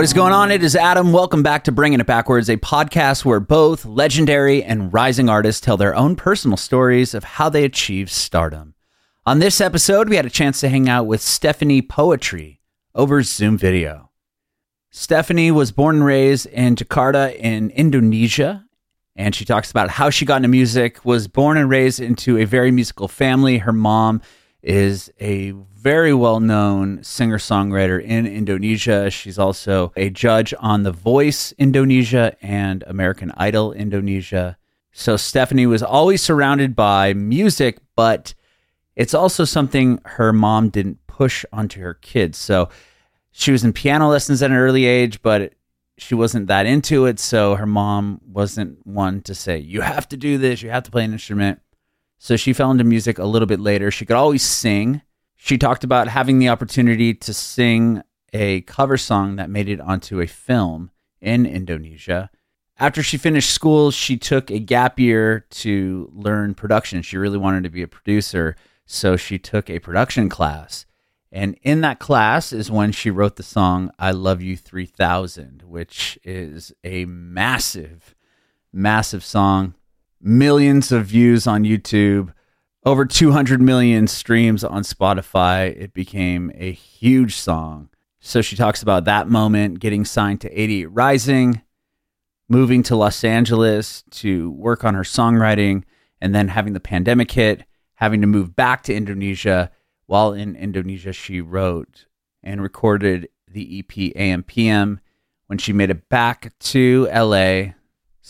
What is going on? It is Adam. Welcome back to Bringing It Backwards, a podcast where both legendary and rising artists tell their own personal stories of how they achieved stardom. On this episode, we had a chance to hang out with Stephanie Poetri over Zoom video. Stephanie was born and raised in Jakarta in Indonesia, and she talks about how she got into music, was born and raised into a very musical family. Her mom is a very well known singer songwriter in Indonesia. She's also a judge on The Voice Indonesia and American Idol Indonesia. So Stephanie was always surrounded by music, but it's also something her mom didn't push onto her kids. So she was in piano lessons at an early age, but she wasn't that into it. So her mom wasn't one to say, You have to do this, you have to play an instrument. So she fell into music a little bit later. She could always sing. She talked about having the opportunity to sing a cover song that made it onto a film in Indonesia. After she finished school, she took a gap year to learn production. She really wanted to be a producer, so she took a production class. And in that class is when she wrote the song I Love You 3000, which is a massive, massive song millions of views on YouTube, over 200 million streams on Spotify. It became a huge song. So she talks about that moment, getting signed to 88 Rising, moving to Los Angeles to work on her songwriting, and then having the pandemic hit, having to move back to Indonesia. While in Indonesia, she wrote and recorded the EP AMPM. When she made it back to LA,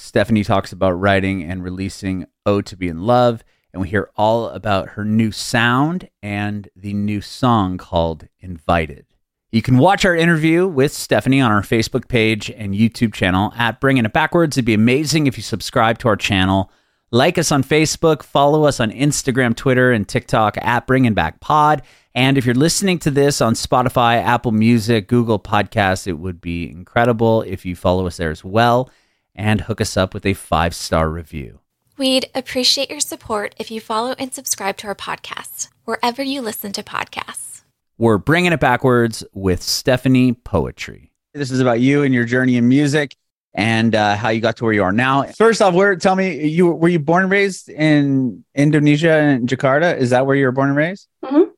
Stephanie talks about writing and releasing "Oh to Be in Love, and we hear all about her new sound and the new song called Invited. You can watch our interview with Stephanie on our Facebook page and YouTube channel at Bringing It Backwards. It'd be amazing if you subscribe to our channel. Like us on Facebook, follow us on Instagram, Twitter, and TikTok at Bringing Back Pod. And if you're listening to this on Spotify, Apple Music, Google Podcasts, it would be incredible if you follow us there as well and hook us up with a five star review. We'd appreciate your support if you follow and subscribe to our podcast wherever you listen to podcasts. We're bringing it backwards with Stephanie Poetri. This is about you and your journey in music and uh, how you got to where you are now. First off, where tell me you were you born and raised in Indonesia and Jakarta? Is that where you were born and raised? Mm-hmm.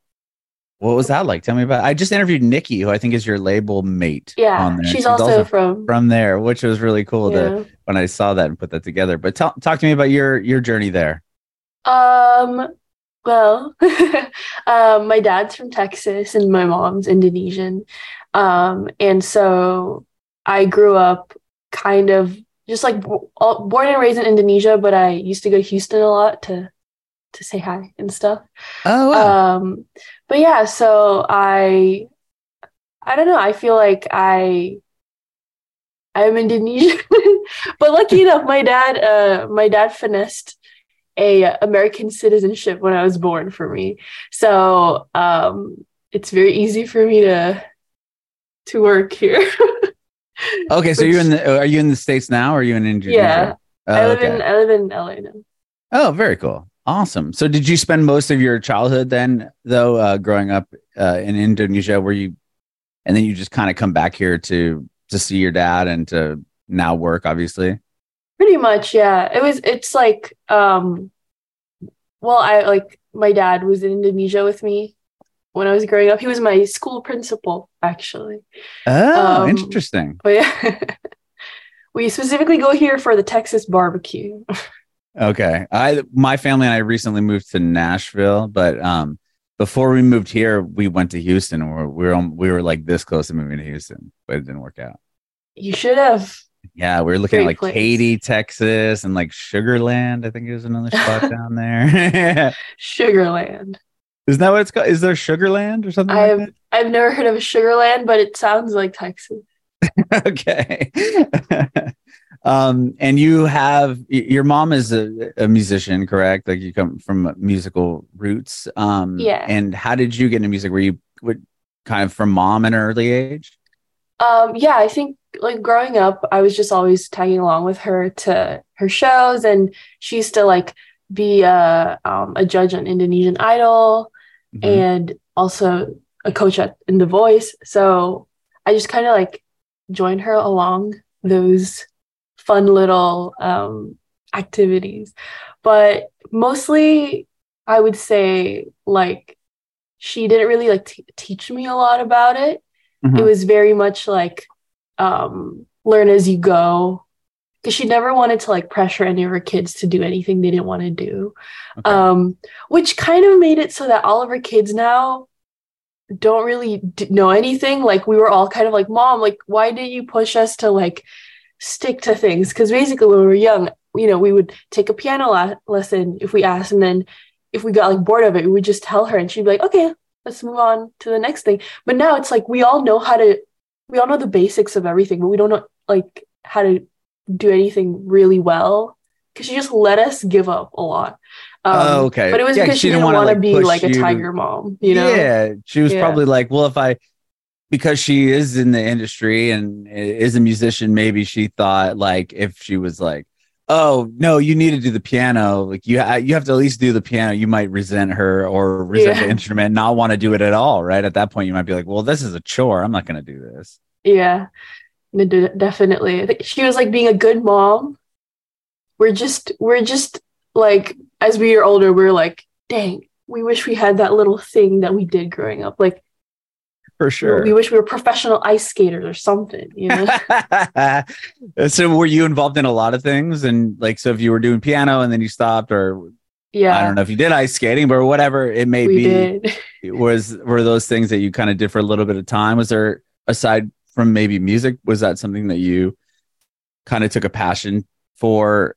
What was that like? Tell me about. It. I just interviewed Niki, who I think is your label mate. Yeah, she's, she's also, also, from from there, which was really cool yeah. to when I saw that and put that together. But talk talk to me about your your journey there. Um. Well, um, my dad's from Texas and my mom's Indonesian, um, and so I grew up kind of just like born and raised in Indonesia, but I used to go to Houston a lot to to say hi and stuff. Oh, wow. Um, but yeah, so I, I don't know. I feel like I, I'm Indonesian, but lucky enough, my dad, uh, my dad finessed a American citizenship when I was born for me. So, um, it's very easy for me to, to work here. okay, so Which, you're in the. Are you in the states now? Or are you in Indonesia? Yeah, oh, I live okay. in I live in LA now. Oh, very cool. Awesome. So, did you spend most of your childhood then, though, uh, growing up uh, in Indonesia, where you, and then you just kind of come back here to to see your dad and to now work, obviously. Pretty much, yeah. It was. It's like, um, well, I like my dad was in Indonesia with me when I was growing up. He was my school principal, actually. Oh, um, interesting. But yeah, we specifically go here for the Texas barbecue. Okay. I my family and I recently moved to Nashville, but um before we moved here, we went to Houston. Were we were, we were like this close to moving to Houston, but it didn't work out. You should have. Yeah, we were looking Great at like place. Katy, Texas, and like Sugarland. I think there's another spot down there. Sugarland. Isn't that what it's called? Is there Sugarland or something? I've like I've never heard of a Sugarland, but it sounds like Texas. okay. Um, and you have your mom is a, a, musician, correct? Like you come from musical roots. Um, yeah. And how did you get into music? Were you would, kind of from mom at an early age? Um, yeah, I think like growing up, I was just always tagging along with her to her shows, and she used to like be a um, a judge on Indonesian Idol, mm-hmm. and also a coach at in The Voice. So I just kind of like joined her along those fun little um, activities. But mostly, I would say like she didn't really like t- teach me a lot about it. Mhm. It was very much like um, learn as you go. Because she never wanted to like pressure any of her kids to do anything they didn't want to do Okay. um, which kind of made it so that all of her kids now don't really d- know anything. Like we were all kind of like, "Mom, like why did you push us to like stick to things?" Because basically, when we were young, you know, we would take a piano la- lesson if we asked, and then if we got like bored of it, we would just tell her, and she'd be like, "Okay, let's move on to the next thing." But now it's like we all know how to, we all know the basics of everything, but we don't know like how to do anything really well because she just let us give up a lot. Um, Oh, okay. But it was Yeah, because she didn't didn't wanna, like, be like a tiger mom, you know? Yeah, she was Yeah. probably like, well, if I because she is in the industry and is a musician, maybe she thought like if she was like, oh no, you need to do the piano, like you ha- you have to at least do the piano. You might resent her or resent the Yeah. instrument, not want to do it at all. Right at that point, you might be like, well, this is a chore. I'm not going to do this. Yeah, definitely. I think she was like being a good mom. We're just, we're just like, as we are older, we're like, dang, we wish we had that little thing that we did growing up. Like, For sure. we wish we were professional ice skaters or something, you know? so were you involved in a lot of things and like so if you were doing piano and then you stopped or Yeah, I don't know if you did ice skating, but whatever it may we be, did. was were those things that you kind of did for a little bit of time? Was there aside from maybe music, was that something that you kind of took a passion for,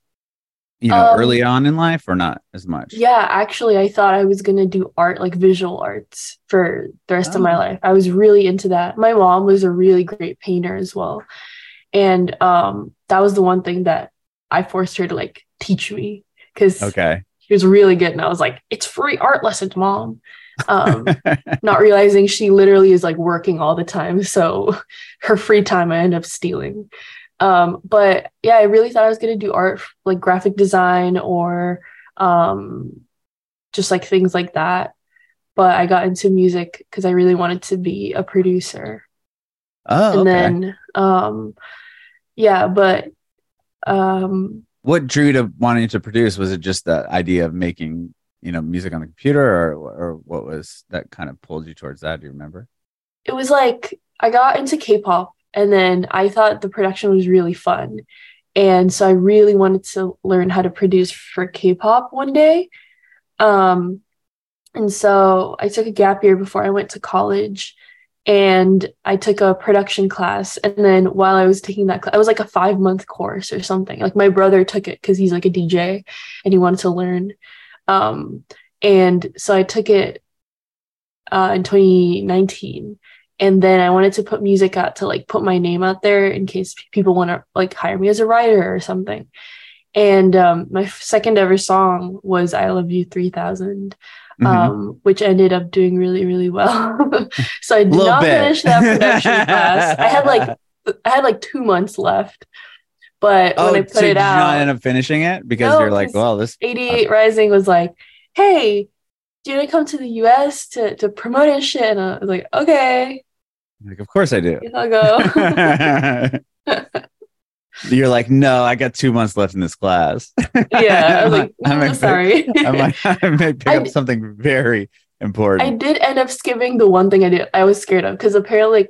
you know, Um, early on in life, or not as much? Yeah, actually, I thought I was gonna do art, like visual arts, for the rest of my Oh. life. I was really into that. My mom was a really great painter as well, and um, that was the one thing that I forced her to like teach me because Okay. she was really good, and I was like, "It's free art lessons, mom." Um, not realizing she literally is like working all the time, so her free time I end up stealing. Um, but yeah, I really thought I was gonna do art, like graphic design or um, just like things like that. But I got into music because I really wanted to be a producer. oh, and okay. then um, yeah, but um, what drew you to wanting to produce? Was it just the idea of making, you know, music on the computer, or or what was that kind of pulled you towards that? Do you remember? it was like I got into K-pop and then I thought the production was really fun. And so I really wanted to learn how to produce for K-pop one day. Um and so I took a gap year before I went to college and I took a production class and then while I was taking that class it was like a 5 month course or something. Like my brother took it cuz he's like a DJ and he wanted to learn. Um and so I took it uh, in 2019 and then i wanted to put music out to like put my name out there in case people want to like hire me as a writer or something. And um, my second ever song was i love you 3000 Mhm. um, which ended up doing really really well. So i did not bit. finish that production class. I had like i had like two months left. But oh, when i put so did it you not out end up finishing it? Because No, you're like, well, this 88 Rising was like, hey, do you want to come to the US to, to promote and shit? And I was like, okay, like, of course I do. I'll go. You're like, no, I got two months left in this class. yeah, I was like, I "Mm, might- sorry. I might, I might pick I up something very important. I did end up skipping the one thing I did. I was scared of because apparently, like,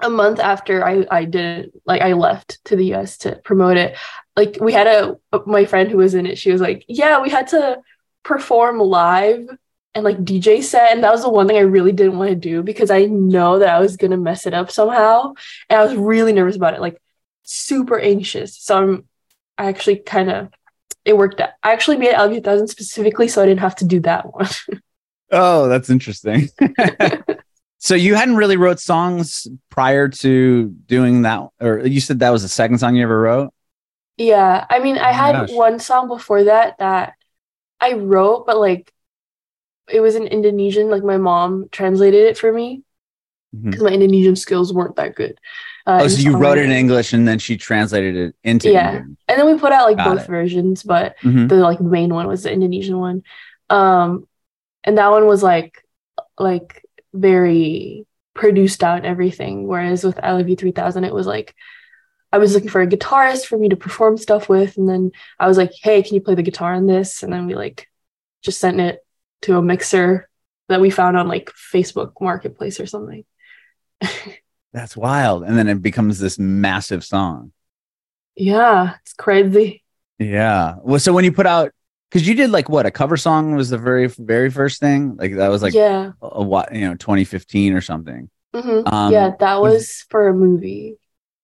a month after I I didn't like I left to the US to promote it. Like we had a my friend who was in it. She was like, yeah, we had to perform live and like DJ set, and that was the one thing I really didn't want to do because I know that I was gonna mess it up somehow, and I was really nervous about it, like super anxious. So I'm I actually kind of it worked out. I actually made LV thousand specifically so I didn't have to do that one. oh, that's interesting. so you hadn't really wrote songs prior to doing that, or you said that was the second song you ever wrote? Yeah, I mean, Oh I my had gosh. one song before that that I wrote, but like it was in Indonesian. Like my mom translated it for me because my Indonesian skills weren't that good. Uh, Oh, so you wrote it in. English and then she translated it into Yeah. English. and then we put out like Got both it. versions, but Mhm. the like main one was the Indonesian one. Um, and that one was like like very produced out and everything. Whereas with I Love You 3000, it was like I was looking for a guitarist for me to perform stuff with. And then I was like, hey, can you play the guitar on this? And then we like just sent it to a mixer that we found on like Facebook Marketplace or something. That's wild. And then it becomes this massive song. Yeah, it's crazy. Yeah. Well, so when you put out, because you did like what a cover song was the very very first thing, like that was like yeah, a what you know 2015 or something. Mhm. Um, yeah, that was for a movie.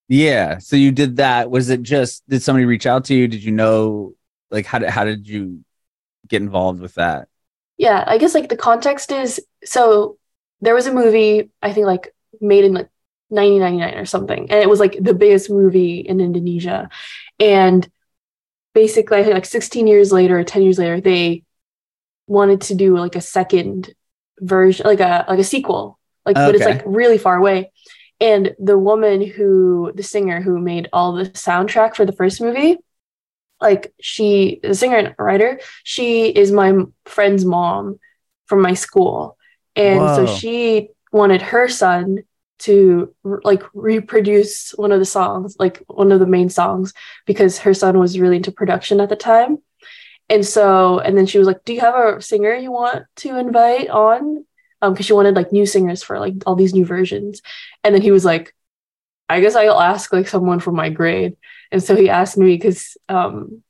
Yeah. So you did that. Was it just did somebody reach out to you? Did you know like how did how did you get involved with that? Yeah, I guess like the context is so there was a movie I think like made in like 1999 or something, and it was like the biggest movie in Indonesia, and basically I think like 16 years later or 10 years later they wanted to do like a second version, like a like a sequel, like but it's like really far away. And the woman who, the singer who made all the soundtrack for the first movie, like she, the singer and writer, she is my friend's mom from my school. And so she wanted her son to like reproduce one of the songs, like one of the main songs, because her son was really into production at the time. And so, and then she was like, Do you have a singer you want to invite on? Um, because she wanted like new singers for like all these new versions. And then he was like, I guess I'll ask like someone from my grade. And so he asked me because um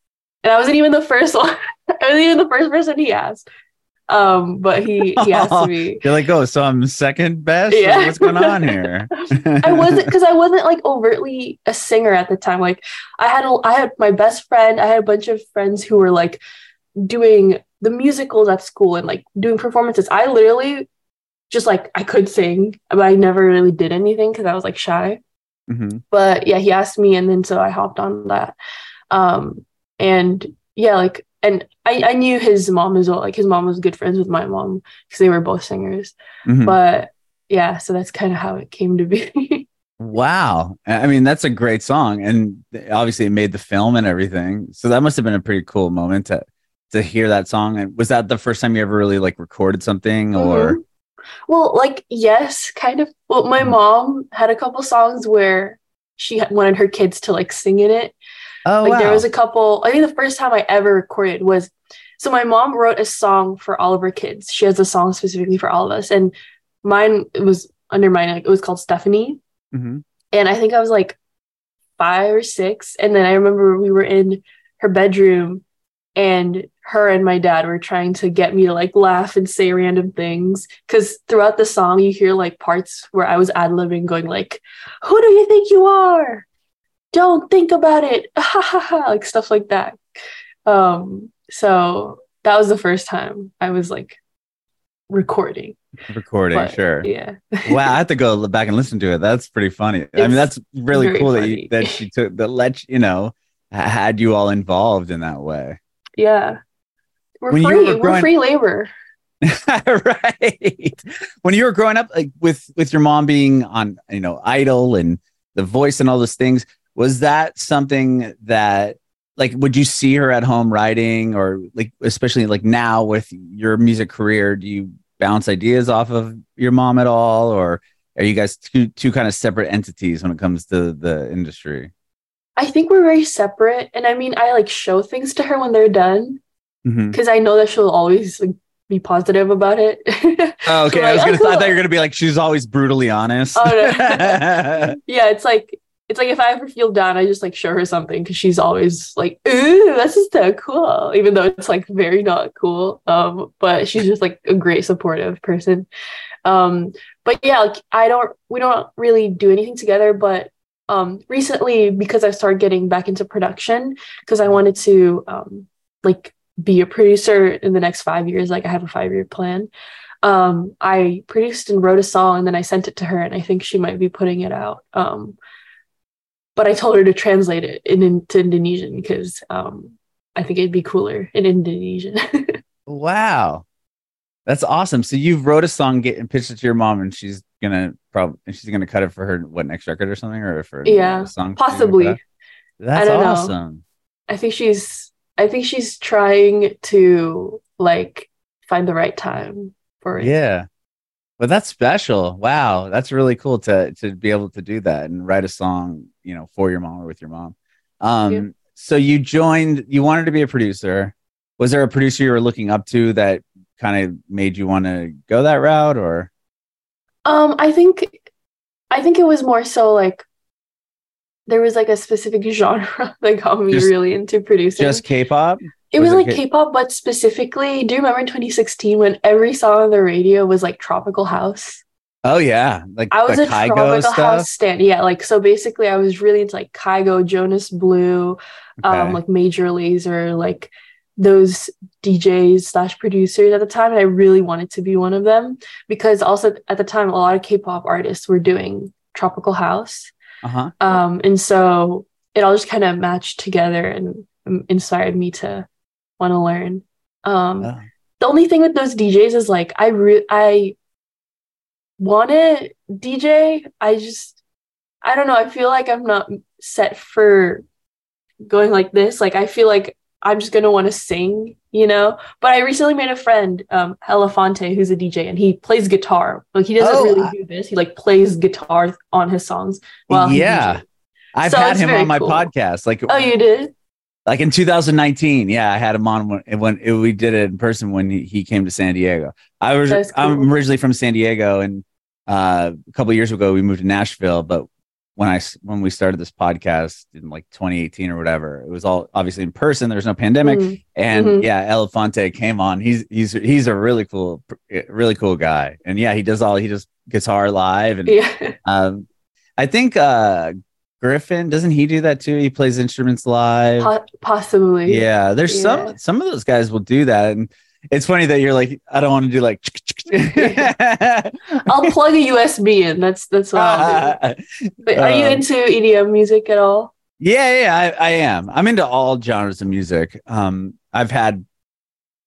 and I wasn't even the first one. I wasn't even the first person he asked. Um, but he he asked me. You're like, oh, so I'm second best. Like, Yeah. what's going on here? I wasn't because I wasn't like overtly a singer at the time. Like I had a, I had my best friend. I had a bunch of friends who were like doing the musicals at school and like doing performances. I literally just like I could sing, but I never really did anything because I was like shy. Mhm. But yeah, he asked me, and then so I hopped on that. Um, and yeah, like and I I knew his mom as well. Like his mom was good friends with my mom because they were both singers. Mhm. But yeah, so that's kind of how it came to be. Wow. I mean, that's a great song. And obviously it made the film and everything. So that must have been a pretty cool moment to to hear that song. And was that the first time you ever really like recorded something or Mhm. Well, like yes, kind of. Well, my Mhm. mom had a couple songs where she wanted her kids to like sing in it. Oh like wow. there was a couple. I think the first time I ever recorded was so my mom wrote a song for all of her kids. She has a song specifically for all of us, and mine it was under mine. Like it was called Stephanie, Mhm. and I think I was like five or six. And then I remember we were in her bedroom, and her and my dad were trying to get me to like laugh and say random things. Because throughout the song, you hear like parts where I was ad libbing, going like, "Who do you think you are? Don't think about it," like stuff like that. Um, so that was the first time I was like recording. recording, But, sure. Yeah. wow, I have to go back and listen to it. That's pretty funny. I mean, that's really cool that you, that she took that let you know had you all involved in that way. Yeah. We're When free. were We're free labor. right. When you were growing up, like with with your mom being on, you know, Idol and The Voice and all those things, was that something that like would you see her at home writing or like especially like now with your music career, do you bounce ideas off of your mom at all or are you guys two two kind of separate entities when it comes to the industry? I think we're very separate. And I mean, I like show things to her when they're done Mhm. because I know that she'll always like be positive about it. Oh, okay. So, I was gonna oh, I thought you were gonna be like she's always brutally honest. Oh, yeah, it's like it's like if I ever feel down, I just like show her something because she's always like, "Ooh, this is so cool," even though it's like very not cool. Um, but she's just like a great supportive person. Um, but yeah, like I don't, we don't really do anything together. But um, recently, because I started getting back into production, because I wanted to um, like be a producer in the next five years. Like I have a five year plan. Um, I produced and wrote a song, and then I sent it to her, and I think she might be putting it out. Um, but I told her to translate it in, into Indonesian because um, I think it'd be cooler in Indonesian. Wow. That's awesome. So you wrote a song, get and pitched it to your mom, and she's gonna probably she's gonna cut it for her what next record or something, or for Yeah, song she's gonna put Possibly. That's don't know. awesome. I think she's I think she's trying to like find the right time for it. Yeah. But that's special. Wow, that's really cool to to be able to do that and write a song, you know, for your mom or with your mom. Um, Yeah. so you joined. You wanted to be a producer. Was there a producer you were looking up to that kind of made you want to go that route, or Um, I think I think it was more so like there was like a specific genre that got me Just- really into producing. just K-pop? it was was it like K- K-pop, but specifically, do you remember in 2016 when every song on the radio was like tropical house? Oh yeah, like I was a Kygo tropical stuff. house stand. Yeah, like so basically I was really into like Kygo, Jonas Blue, Okay. um, like Major Lazer, like those DJs slash producers at the time, and I really wanted to be one of them because also at the time a lot of K-pop artists were doing tropical house, uh-huh. um, and so it all just kind of matched together and inspired me to want to learn. Um, Oh. the only thing with those DJs is like I re- I want to DJ. I just I don't know. I feel like I'm not set for going like this. Like I feel like I'm just gonna want to sing, you know. But I recently made a friend, um, Elephante, who's a DJ, and he plays guitar. Like he doesn't Oh, really do this. He like plays guitar on his songs. He yeah. I've So had him on my cool. podcast. Like Oh, you did? like in 2019 yeah i had him on when, when it, we did it in person when he, he came to san diego i was cool. i'm originally from san diego and uh, a couple years ago we moved to nashville but when i when we started this podcast in like 2018 or whatever it was all obviously in person there was no pandemic Mm. and Mhm. yeah elephante came on he's he's he's a really cool really cool guy and yeah he does all he does guitar live and Yeah. um i think uh gryffin doesn't he do that too he plays instruments live Po- possibly. yeah, there's Yeah. some some of those guys will do that, and it's funny that you're like, I don't want to do like. I'll plug a USB in. That's that's what I'll do. But are you Um, into EDM music at all? yeah, yeah, I, I am. I'm into all genres of music. Um, I've had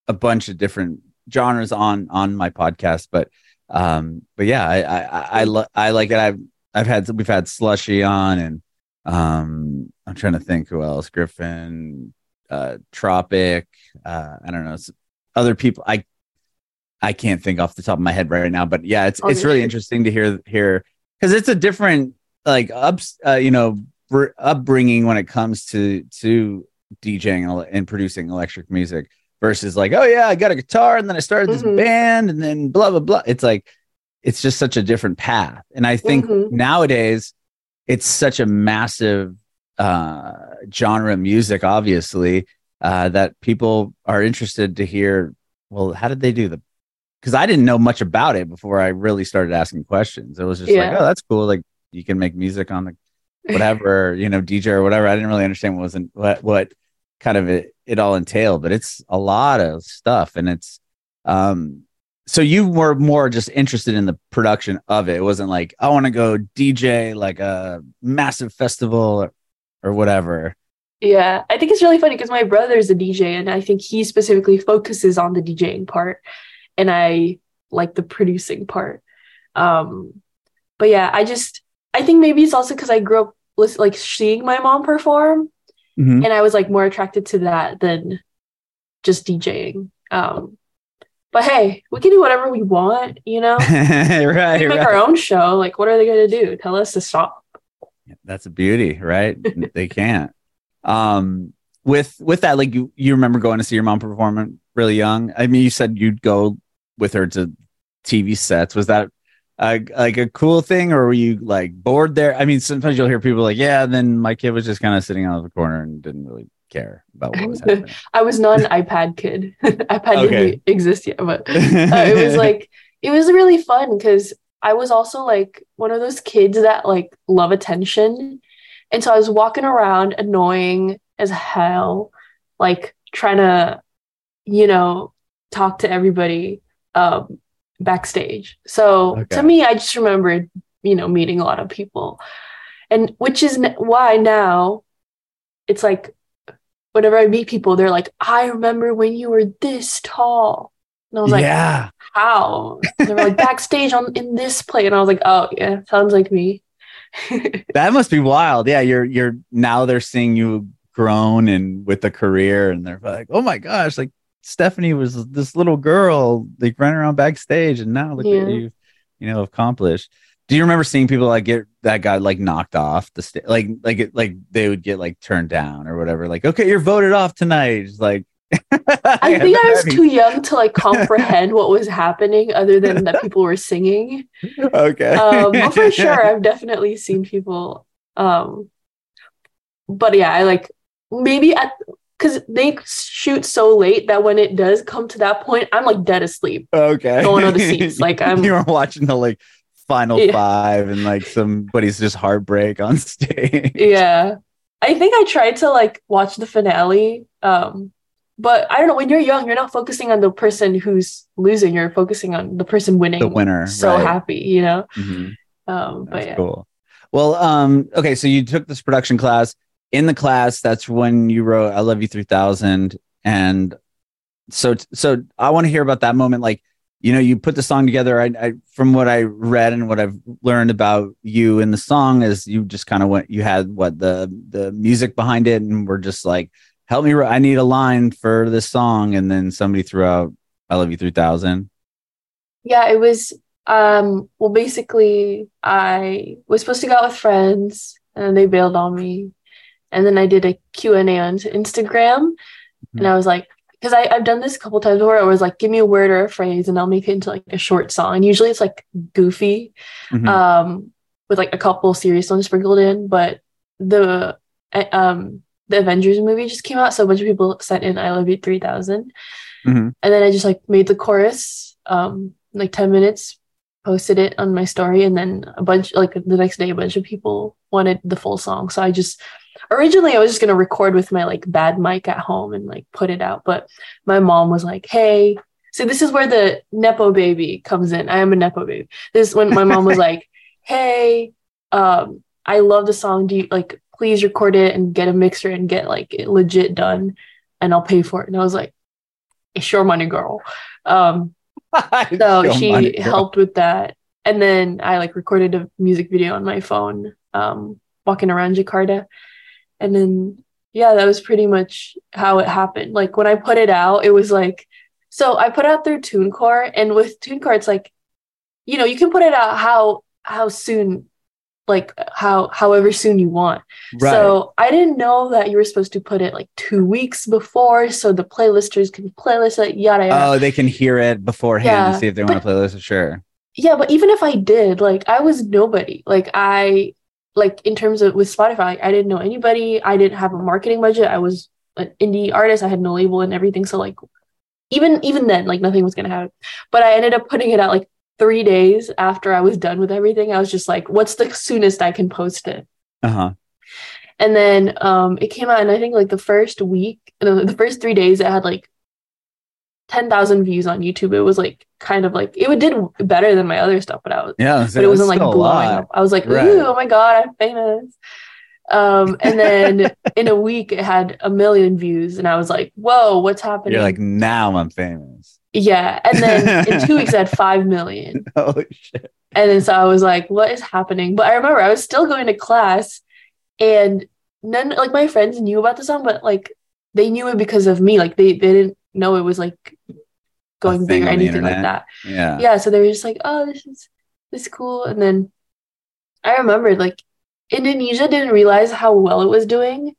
a bunch of different genres on on my podcast, but um, but yeah, I I I, I, lo- I like it. I've I've had we've had Slushii on, and um, I'm trying to think who else. Gryffin, uh, Tropic. Uh, I don't know. Other people. I I can't think off the top of my head right now, but yeah, it's Oh, it's yeah. really interesting to hear hear because it's a different like ups uh, you know br- upbringing when it comes to to DJing and, producing electric music versus like oh yeah I got a guitar and then I started this Mhm. band and then blah blah blah. It's like it's just such a different path, and I think Mhm. nowadays it's such a massive uh genre of music obviously uh that people are interested to hear well how did they do the because i didn't know much about it before i really started asking questions. It was just like oh that's cool. Like you can make music on the whatever you know dj or whatever. I didn't really understand what was in, what what kind of it, it all entailed but it's a lot of stuff and it's um so you were more just interested in the production of it. It wasn't like i want to go dj like a massive festival or, or whatever Yeah, I think it's really funny because my brother's a DJ and I think he specifically focuses on the DJing part and I like the producing part. Um, but yeah, I just I think maybe it's also because I grew up lis- like seeing my mom perform Mhm. and I was like more attracted to that than just DJing. Um, but hey, we can do whatever we want, you know? right We make right our own show. Like, what are they gonna do? Tell us to stop? that's a beauty right they can't um with with that like you you remember going to see your mom perform really young i mean you said you'd go with her to tv sets was that uh, like a cool thing or were you like bored there i mean sometimes you'll hear people like yeah and then my kid was just kind of sitting out of the corner and didn't really care about what was happening I was not an iPad kid. iPad Okay. didn't exist yet, but uh, it was like it was really fun because I was also like one of those kids that like love attention. And so I was walking around annoying as hell, like trying to, you know, talk to everybody um backstage. So Okay. to me, I just remembered, you know, meeting a lot of people. And which is n- why now it's like whenever I meet people, they're like, I remember when you were this tall. And I was like, yeah how? They were like backstage on in this play, and I was like, oh yeah, sounds like me. that must be wild yeah you're you're now they're seeing you grown and with a career and they're like oh my gosh like stephanie was this little girl like running around backstage and now look Yeah. at you you know, accomplished. Do you remember seeing people like get that got like knocked off the stage? Like, like, like they would get like turned down or whatever. Like, okay, you're voted off tonight. It's like, I think I was too young to like comprehend what was happening, other than that people were singing. Okay. Um, for sure, I've definitely seen people. Um, but yeah, I like maybe at because they shoot so late that when it does come to that point, I'm like dead asleep. Okay. Going on the seats, like I'm. you were watching the like final Yeah. five and like somebody's just heartbreak on stage. Yeah, I think I tried to like watch the finale. Um, but I don't know. When you're young, you're not focusing on the person who's losing. You're focusing on the person winning. The winner. So right. happy, you know. Mhm. Um, but yeah. cool. Well, um, okay, so you took this production class. In the class, that's when you wrote "I Love You 3000," and so so I want to hear about that moment. Like, you know, you put the song together. I, I from what I read and what I've learned about you in the song is you just kind of went. You had what the the music behind it, and we're just like, help me. I need a line for this song, and then somebody threw out "I Love You 3000." Yeah, it was um well basically I was supposed to go out with friends and they bailed on me. And then I did a Q&A on Instagram and I was like because I've done this a couple times before. I was like, give me a word or a phrase and I'll make it into like a short song. Usually it's like goofy, Mhm. um, with like a couple serious ones sprinkled in. But the um the Avengers movie just came out, so a bunch of people sent in "I Love You 3000." Mhm. and then I just like made the chorus um like 10 minutes posted it on my story and then a bunch like the next day a bunch of people wanted the full song so I just originally I was just going to record with my like bad mic at home and like put it out but my mom was like hey so this is where the nepo baby comes in I am a nepo baby this is when my mom was like hey um I love the song do you like please record it and get a mixer and get like it legit done and I'll pay for it. And I was like "A sure money girl. Um so she money, helped with that. And then i like recorded a music video on my phone um walking around jakarta. And then yeah that was pretty much how it happened. Like when i put it out it was like so i put it out through tunecore and with tunecore it's like you know you can put it out how how soon like how however soon you want Right. so I didn't know that you were supposed to put it like two weeks before, so the playlisters can playlist it, yada yada. Oh, they can hear it beforehand Yeah, to see if they want to playlist it. Sure. yeah, but even if I did, like I was nobody. Like I, like in terms of with Spotify, I didn't know anybody. I didn't have a marketing budget. I was an indie artist. I had no label and everything. So like, even even then, like nothing was gonna happen. But I ended up putting it out like three days after I was done with everything. I was just like, what's the soonest I can post it? Uh huh. And then um, it came out, and I think like the first week, the, the first three days, it had like 10,000 views on YouTube. It was like kind of like it did better than my other stuff, but I was, Yeah, but it wasn't like blowing up. I was like, Right. ooh, oh my God, I'm famous. Um, and then in a week, it had a million views, and I was like, whoa, what's happening? You're like now I'm famous. Yeah. And then in two weeks, I had 5 million. Holy shit! And then so I was like, what is happening? But I remember I was still going to class and none like my friends knew about the song, but like they knew it because of me. Like they, they didn't know it was like going big or anything like that. Yeah. Yeah. So they were just like, oh, this is this is cool. And then I remembered like Indonesia didn't realize how well it was doing,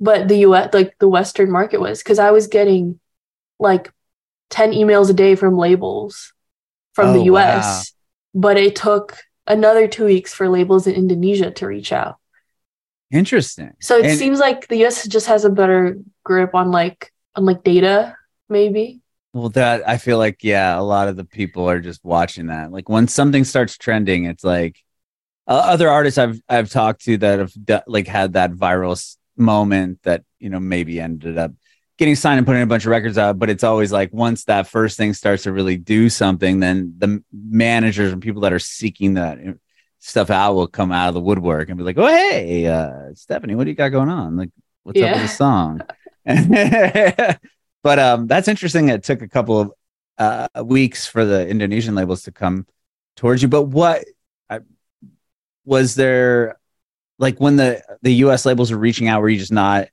but the US like the Western market was because I was getting like 10 emails a day from labels from the Oh, US. wow. But it took another two weeks for labels in Indonesia to reach out. Interesting. So it And- seems like the US just has a better grip on like on like data, maybe. Well, that I feel like yeah, a lot of the people are just watching that. Like when something starts trending, it's like uh, other artists I've I've talked to that have d- like had that viral moment that you know maybe ended up getting signed and putting a bunch of records out. But it's always like once that first thing starts to really do something, then the managers and people that are seeking that stuff out will come out of the woodwork and be like, "Oh hey, uh, Stephanie, what do you got going on? Like, what's up with the song?" but um, that's interesting. It took a couple of uh, weeks for the Indonesian labels to come towards you. But what I, was there like when the the U.S. labels were reaching out? Were you just not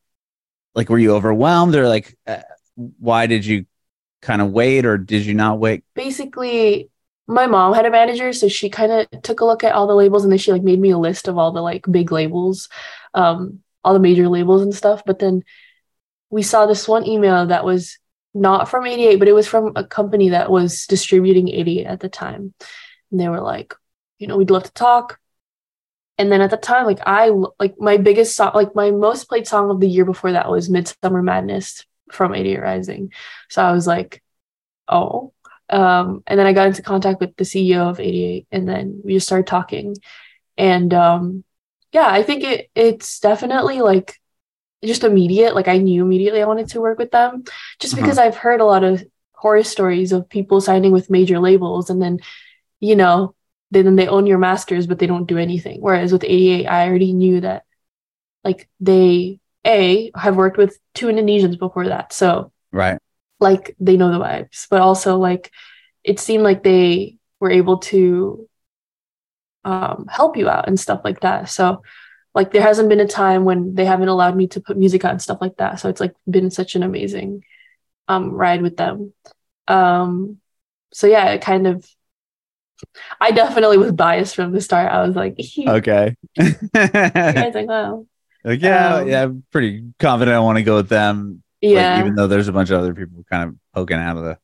like were you overwhelmed or like uh, why did you kind of wait or did you not wait? Basically, my mom had a manager, so she kind of took a look at all the labels and then she like made me a list of all the like big labels, um, all the major labels and stuff. But then we saw this one email that was not from 88, but it was from a company that was distributing 88 at the time. And they were like, you know, we'd love to talk. And then at the time, like I like my biggest song, like my most played song of the year before that was Midsummer Madness from 88 Rising. So I was like, oh. Um, and then I got into contact with the CEO of 88 and then we just started talking. And um, yeah, I think it it's definitely like just immediate. Like I knew immediately I wanted to work with them just because uh-huh. I've heard a lot of horror stories of people signing with major labels and then, you know, then they own your masters, but they don't do anything. Whereas with 88, I already knew that like they a have worked with two Indonesians before that. So right like they know the vibes, but also like it seemed like they were able to um, help you out and stuff like that. So like there hasn't been a time when they haven't allowed me to put music on and stuff like that. So it's like been such an amazing um, ride with them. Um, so yeah, it kind of I definitely was biased from the start. I was like, okay. Like, wow. Like, yeah, um, yeah, I'm pretty confident I want to go with them. Yeah. Like, even though there's a bunch of other people kind of poking out of the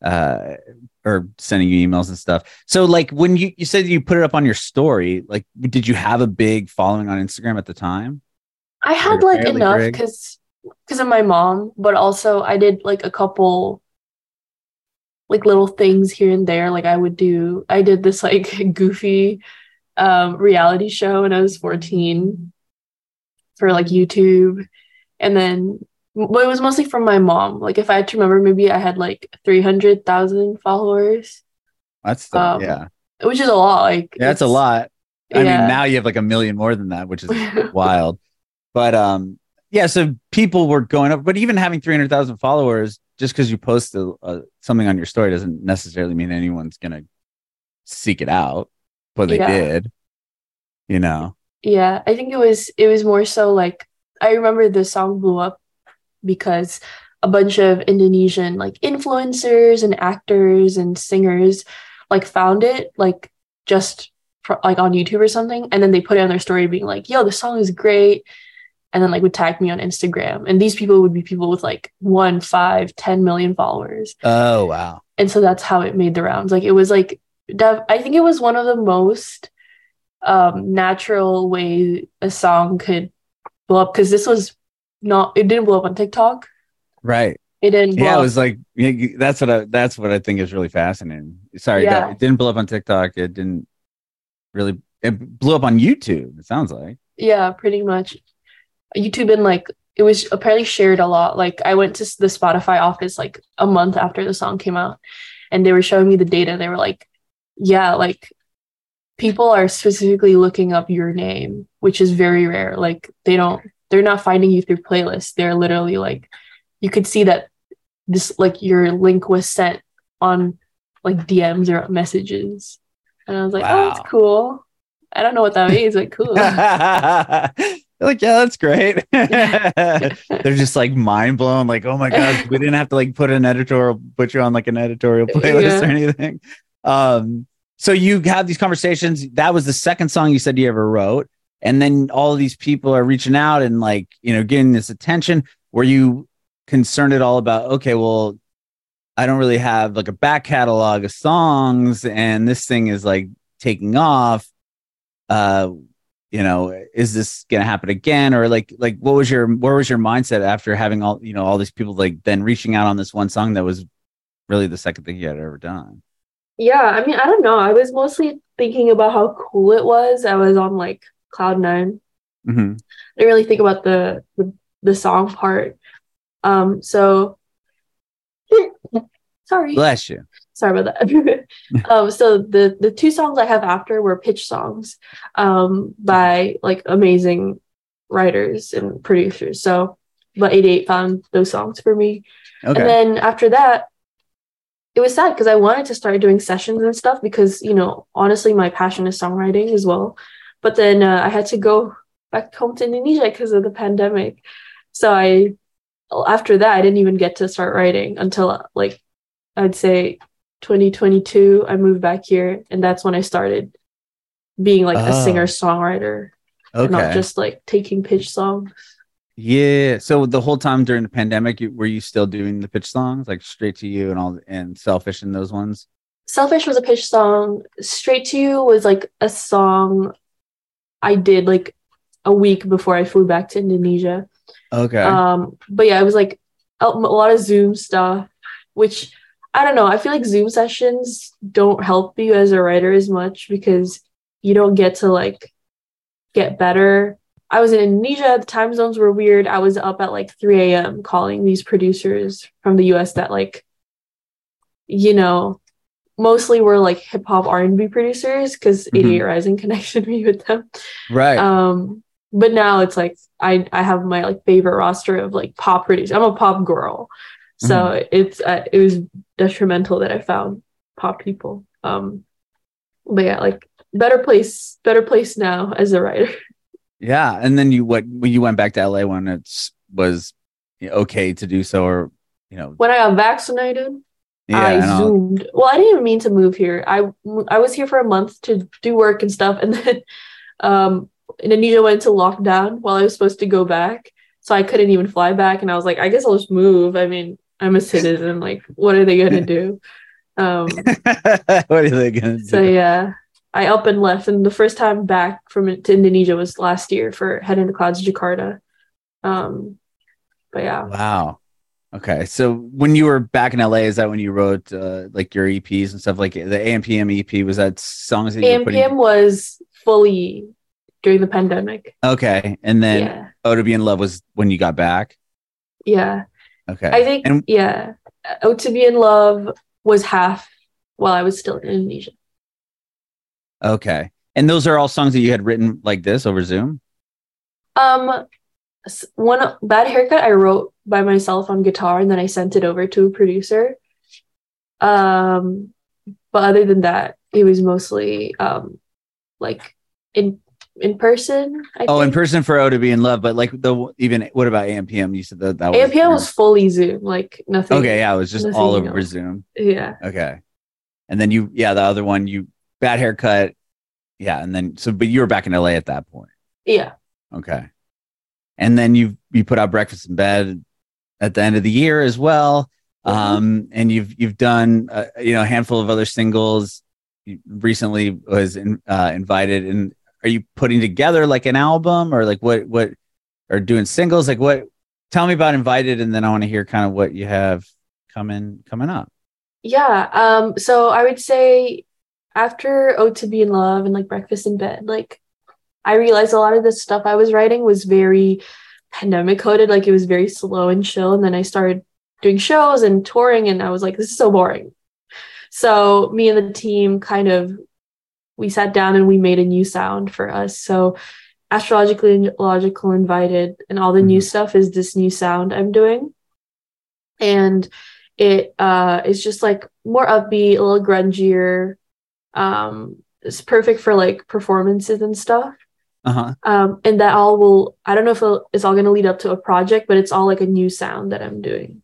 uh or sending you emails and stuff. So like when you you said you put it up on your story, like did you have a big following on Instagram at the time? I had like enough because because of my mom, but also I did like a couple like little things here and there. Like I would do I did this like goofy um reality show when I was 14 for like YouTube. And then but it was mostly from my mom. Like if I had to remember, maybe I had like three hundred thousand followers. That's the, um, yeah, which is a lot. Like yeah, that's a lot. I yeah. mean, now you have like a million more than that, which is wild. But um, yeah. So people were going up, but even having three hundred thousand followers, just because you post a, a, something on your story, doesn't necessarily mean anyone's gonna seek it out. But they yeah. did, you know. Yeah, I think it was it was more so like I remember the song blew up because a bunch of Indonesian like influencers and actors and singers like found it like just like on YouTube or something and then they put it on their story being like yo the song is great and then like would tag me on Instagram and these people would be people with like one five ten million followers oh wow and so that's how it made the rounds like it was like I think it was one of the most um natural way a song could blow up because this was not it didn't blow up on TikTok. Right. It didn't. yeah, it was like that's what I that's what I think is really fascinating. Sorry, yeah. that, it didn't blow up on TikTok. It didn't really. It blew up on YouTube. It sounds like. Yeah, pretty much. YouTube and like it was apparently shared a lot. Like I went to the Spotify office like a month after the song came out, and they were showing me the data. They were like, "Yeah, like people are specifically looking up your name, which is very rare. Like they don't they're not finding you through playlists. They're literally like, you could see that this like your link was sent on like DMs or messages. And I was like, wow. oh, that's cool. I don't know what that means, but cool. like, yeah, that's great. They're just like mind blown, like, oh my god, we didn't have to like put an editorial, put you on like an editorial playlist yeah. or anything. Um, so you have these conversations. That was the second song you said you ever wrote and then all of these people are reaching out and like you know getting this attention were you concerned at all about okay well i don't really have like a back catalog of songs and this thing is like taking off uh you know is this gonna happen again or like like what was your where was your mindset after having all you know all these people like then reaching out on this one song that was really the second thing you had ever done yeah i mean i don't know i was mostly thinking about how cool it was i was on like cloud 9 mm-hmm. I didn't really think about the, the, the song part. Um, so sorry. Bless you. Sorry about that. um, so the the two songs I have after were pitch songs, um, by like amazing writers and producers. So, but 88 found those songs for me. Okay. And then after that, it was sad because I wanted to start doing sessions and stuff because, you know, honestly, my passion is songwriting as well. But then uh, I had to go back home to Indonesia because of the pandemic. So I, after that, I didn't even get to start writing until like I'd say 2022, I moved back here, and that's when I started being like a Oh. singer songwriter, Okay. not just like taking pitch songs. yeah. So the whole time during the pandemic, you, were you still doing the pitch songs, like straight to you and all, and selfish and those ones? Selfish was a pitch song. Straight to You was like a song I did like a week before I flew back to Indonesia. Okay. Um, but yeah, it was like a, a lot of Zoom stuff, which I don't know. I feel like Zoom sessions don't help you as a writer as much because you don't get to like get better. I was in Indonesia, the time zones were weird. I was up at like 3 a.m. calling these producers from the US that like, you know, mostly were like hip hop R&B producers because Mhm. 88 Rising connected me with them. right. Um, but now it's like I I have my like favorite roster of like pop producers. I'm a pop girl, so Mm-hmm. it's uh, it was detrimental that I found pop people. Um, but yeah, like better place, better place now as a writer. yeah. And then you, what, when you went back to LA when it was okay to do so, or, you know, When I got vaccinated, yeah. I zoomed. Well, I didn't even mean to move here. I I was here for a month to do work and stuff, and then um, Indonesia went into lockdown while I was supposed to go back, so I couldn't even fly back. And I was like, I guess I'll just move. I mean, I'm a citizen. Like, what are they gonna do? Um, what are they going to so do? yeah, I up and left, and the first time back from to Indonesia was last year for Head in the Clouds Jakarta. Um, but yeah, Wow. Okay. So when you were back in LA, is that when you wrote uh, like your EPs and stuff like the AMPM EP? Was that songs that you were putting? AMPM was fully during the pandemic. Okay. And then yeah, Oh to Be in Love was when you got back. yeah. Okay. I think And yeah. Oh, to be in love was half while I was still in Indonesia. okay. And those are all songs that you had written like this over Zoom? Um, one bad haircut I wrote by myself on guitar, and then I sent it over to a producer. Um, but other than that, it was mostly um, like in in person. I Oh, in person for Oh to Be in Love, but like the even what about AMPM? You said that that was AMPM was fully Zoom, like nothing. Okay, yeah, it was just all over else. Zoom. yeah. Okay. And then you yeah, the other one you bad haircut. Yeah, and then so but you were back in LA at that point. Yeah. Okay. And then you you put out Breakfast in Bed at the end of the year as well. Mhm. Um, and you've you've done uh, you know a handful of other singles. You recently was in, uh, invited, and are you putting together like an album or like what what or doing singles? Like what? Tell me about invited, and then I want to hear kind of what you have coming coming up. Yeah. Um, so I would say after Ode to Be in Love and like Breakfast in Bed, like I realized a lot of the stuff I was writing was very pandemic coded, like it was very slow and chill. And then I started doing shows and touring, and I was like, this is so boring. So me and the team kind of we sat down and we made a new sound for us. So Astrologically Illogical invited and all the new Mhm. stuff is this new sound I'm doing. And it uh is just like more upbeat, a little grungier. Um it's perfect for like performances and stuff. Uh huh. Um and that all will I don't know if it's all going to lead up to a project, but it's all like a new sound that I'm doing.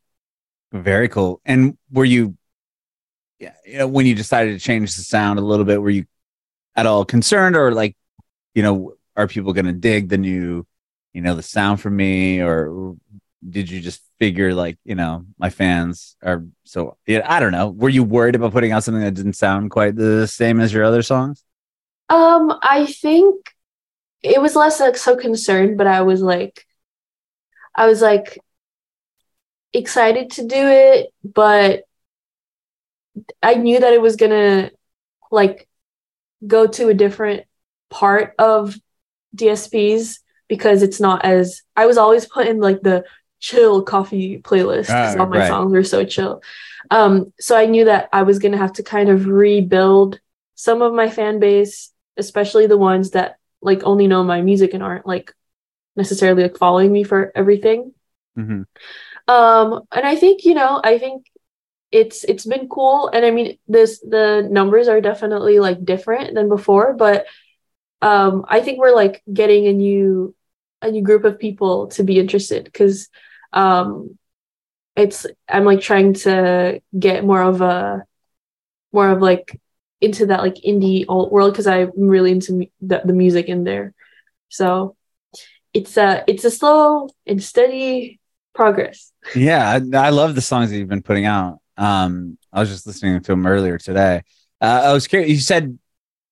Very cool. And were you, yeah, you know, when you decided to change the sound a little bit, were you at all concerned or like, you know, are people going to dig the new, you know, the sound from me or did you just figure like, you know, my fans are so, yeah, I don't know. Were you worried about putting out something that didn't sound quite the same as your other songs? Um I think it was less like so concerned, but I was like I was like excited to do it, but I knew that it was gonna like go to a different part of DSPs because it's not as I was always put in like the chill coffee playlist because Ah, all my right. songs were so chill. Um, so I knew that I was gonna have to kind of rebuild some of my fan base, especially the ones that like only know my music and aren't like necessarily like following me for everything. Mm-hmm. Um, and I think, you know, I think it's it's been cool. And I mean this the numbers are definitely like different than before, but um I think we're like getting a new a new group of people to be interested because um it's I'm like trying to get more of a more of like into that like indie alt world because I'm really into the, the music in there. So it's a it's a slow and steady progress. Yeah, I, I love the songs that you've been putting out. Um, I was just listening to him earlier today. Uh, I was curious. You said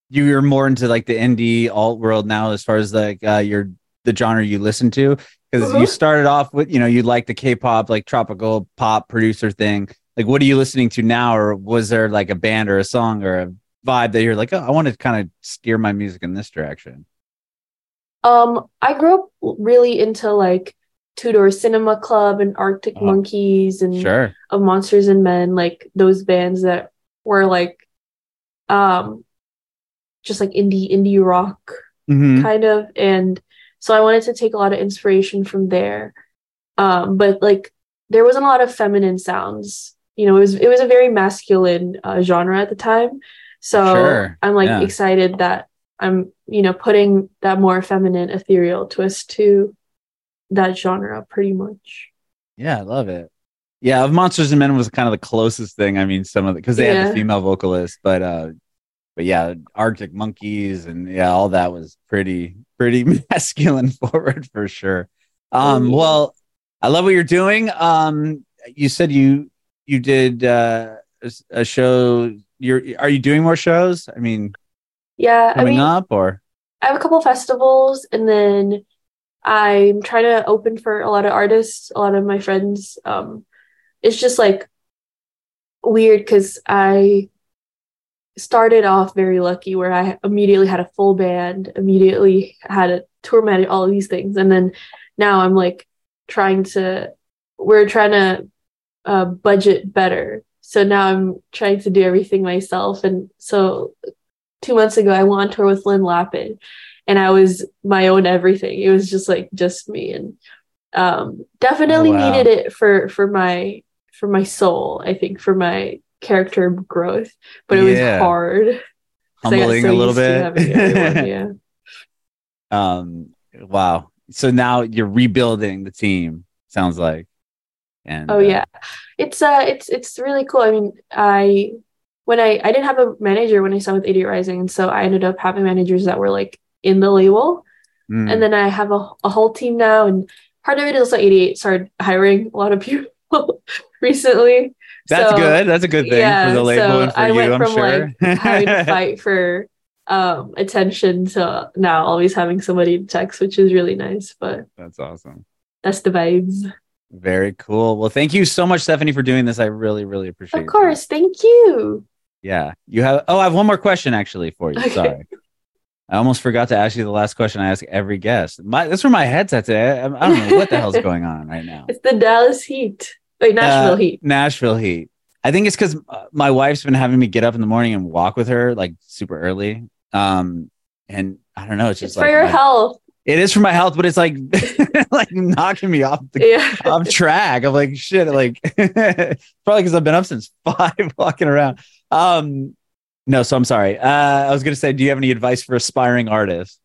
you were more into like the indie alt world now, as far as like uh, your the genre you listen to, because uh-huh. you started off with you know you like the K-pop like tropical pop producer thing. Like, what are you listening to now, or was there like a band or a song or a vibe that you're like, oh, I want to kind of steer my music in this direction? Um, I grew up really into like Two Door Cinema Club and Arctic oh, Monkeys and sure. of Monsters and Men, like those bands that were like um just like indie indie rock mm-hmm. kind of and so I wanted to take a lot of inspiration from there. Um but like there wasn't a lot of feminine sounds. You know, it was it was a very masculine uh, genre at the time. So sure. I'm like yeah. excited that I'm, you know, putting that more feminine ethereal twist to that genre pretty much. Yeah, I love it. Yeah, of Monsters and Men was kind of the closest thing. I mean, some of the because they yeah. had the female vocalist, but uh but yeah, Arctic Monkeys and yeah, all that was pretty pretty masculine forward for sure. Um mm-hmm. well, I love what you're doing. Um you said you you did uh a show you're are you doing more shows? I mean yeah, coming I mean, up or I have a couple festivals and then I'm trying to open for a lot of artists, a lot of my friends. Um, it's just like weird because I started off very lucky where I immediately had a full band, immediately had a tour manager, all of these things. And then now I'm like trying to, we're trying to uh, budget better. So now I'm trying to do everything myself. And so two months ago, I went on tour with Lyn Lapid and I was my own everything. It was just like just me and um definitely oh, wow. needed it for for my for my soul, I think for my character growth, but it yeah. was hard. Humbling so a little bit. yeah. Um wow. So now you're rebuilding the team, sounds like. And Oh uh, yeah. It's uh it's it's really cool. I mean, I when I I didn't have a manager when I signed with 88 Rising, and so I ended up having managers that were like in the label. Mm. And then I have a, a whole team now. And part of it is also 88 started hiring a lot of people recently. That's so, good. That's a good thing yeah, for the label so and for I you, went I'm from sure. like having to fight for um attention to now always having somebody to text, which is really nice. But that's awesome. That's the vibes. Very cool. Well, thank you so much, Stephanie, for doing this. I really, really appreciate it. Of course. Thank you. Yeah. You have oh, I have one more question actually for you. Okay. Sorry. I almost forgot to ask you the last question I ask every guest. My, that's where my head's at today. I, I don't know what the hell's going on right now. It's the Dallas Heat. Wait, Nashville uh, Heat. Nashville Heat. I think it's because uh, my wife's been having me get up in the morning and walk with her like super early. Um, and I don't know. It's just it's like for your my, health. It is for my health, but it's like like knocking me off the yeah. off track. I'm like shit. Like probably because I've been up since five walking around. Um, no, so I'm sorry. Uh, I was going to say, do you have any advice for aspiring artists?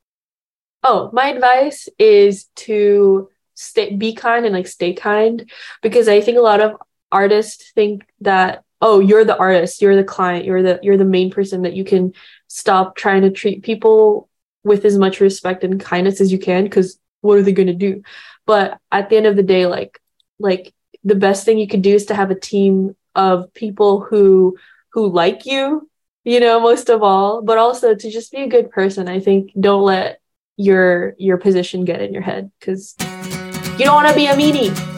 Oh, my advice is to stay, be kind and like stay kind because I think a lot of artists think that oh, you're the artist, you're the client, you're the you're the main person that you can stop trying to treat people with as much respect and kindness as you can because what are they going to do? But at the end of the day, like like the best thing you could do is to have a team of people who who like you you know, most of all, but also to just be a good person. I think don't let your your position get in your head because you don't want to be a meanie.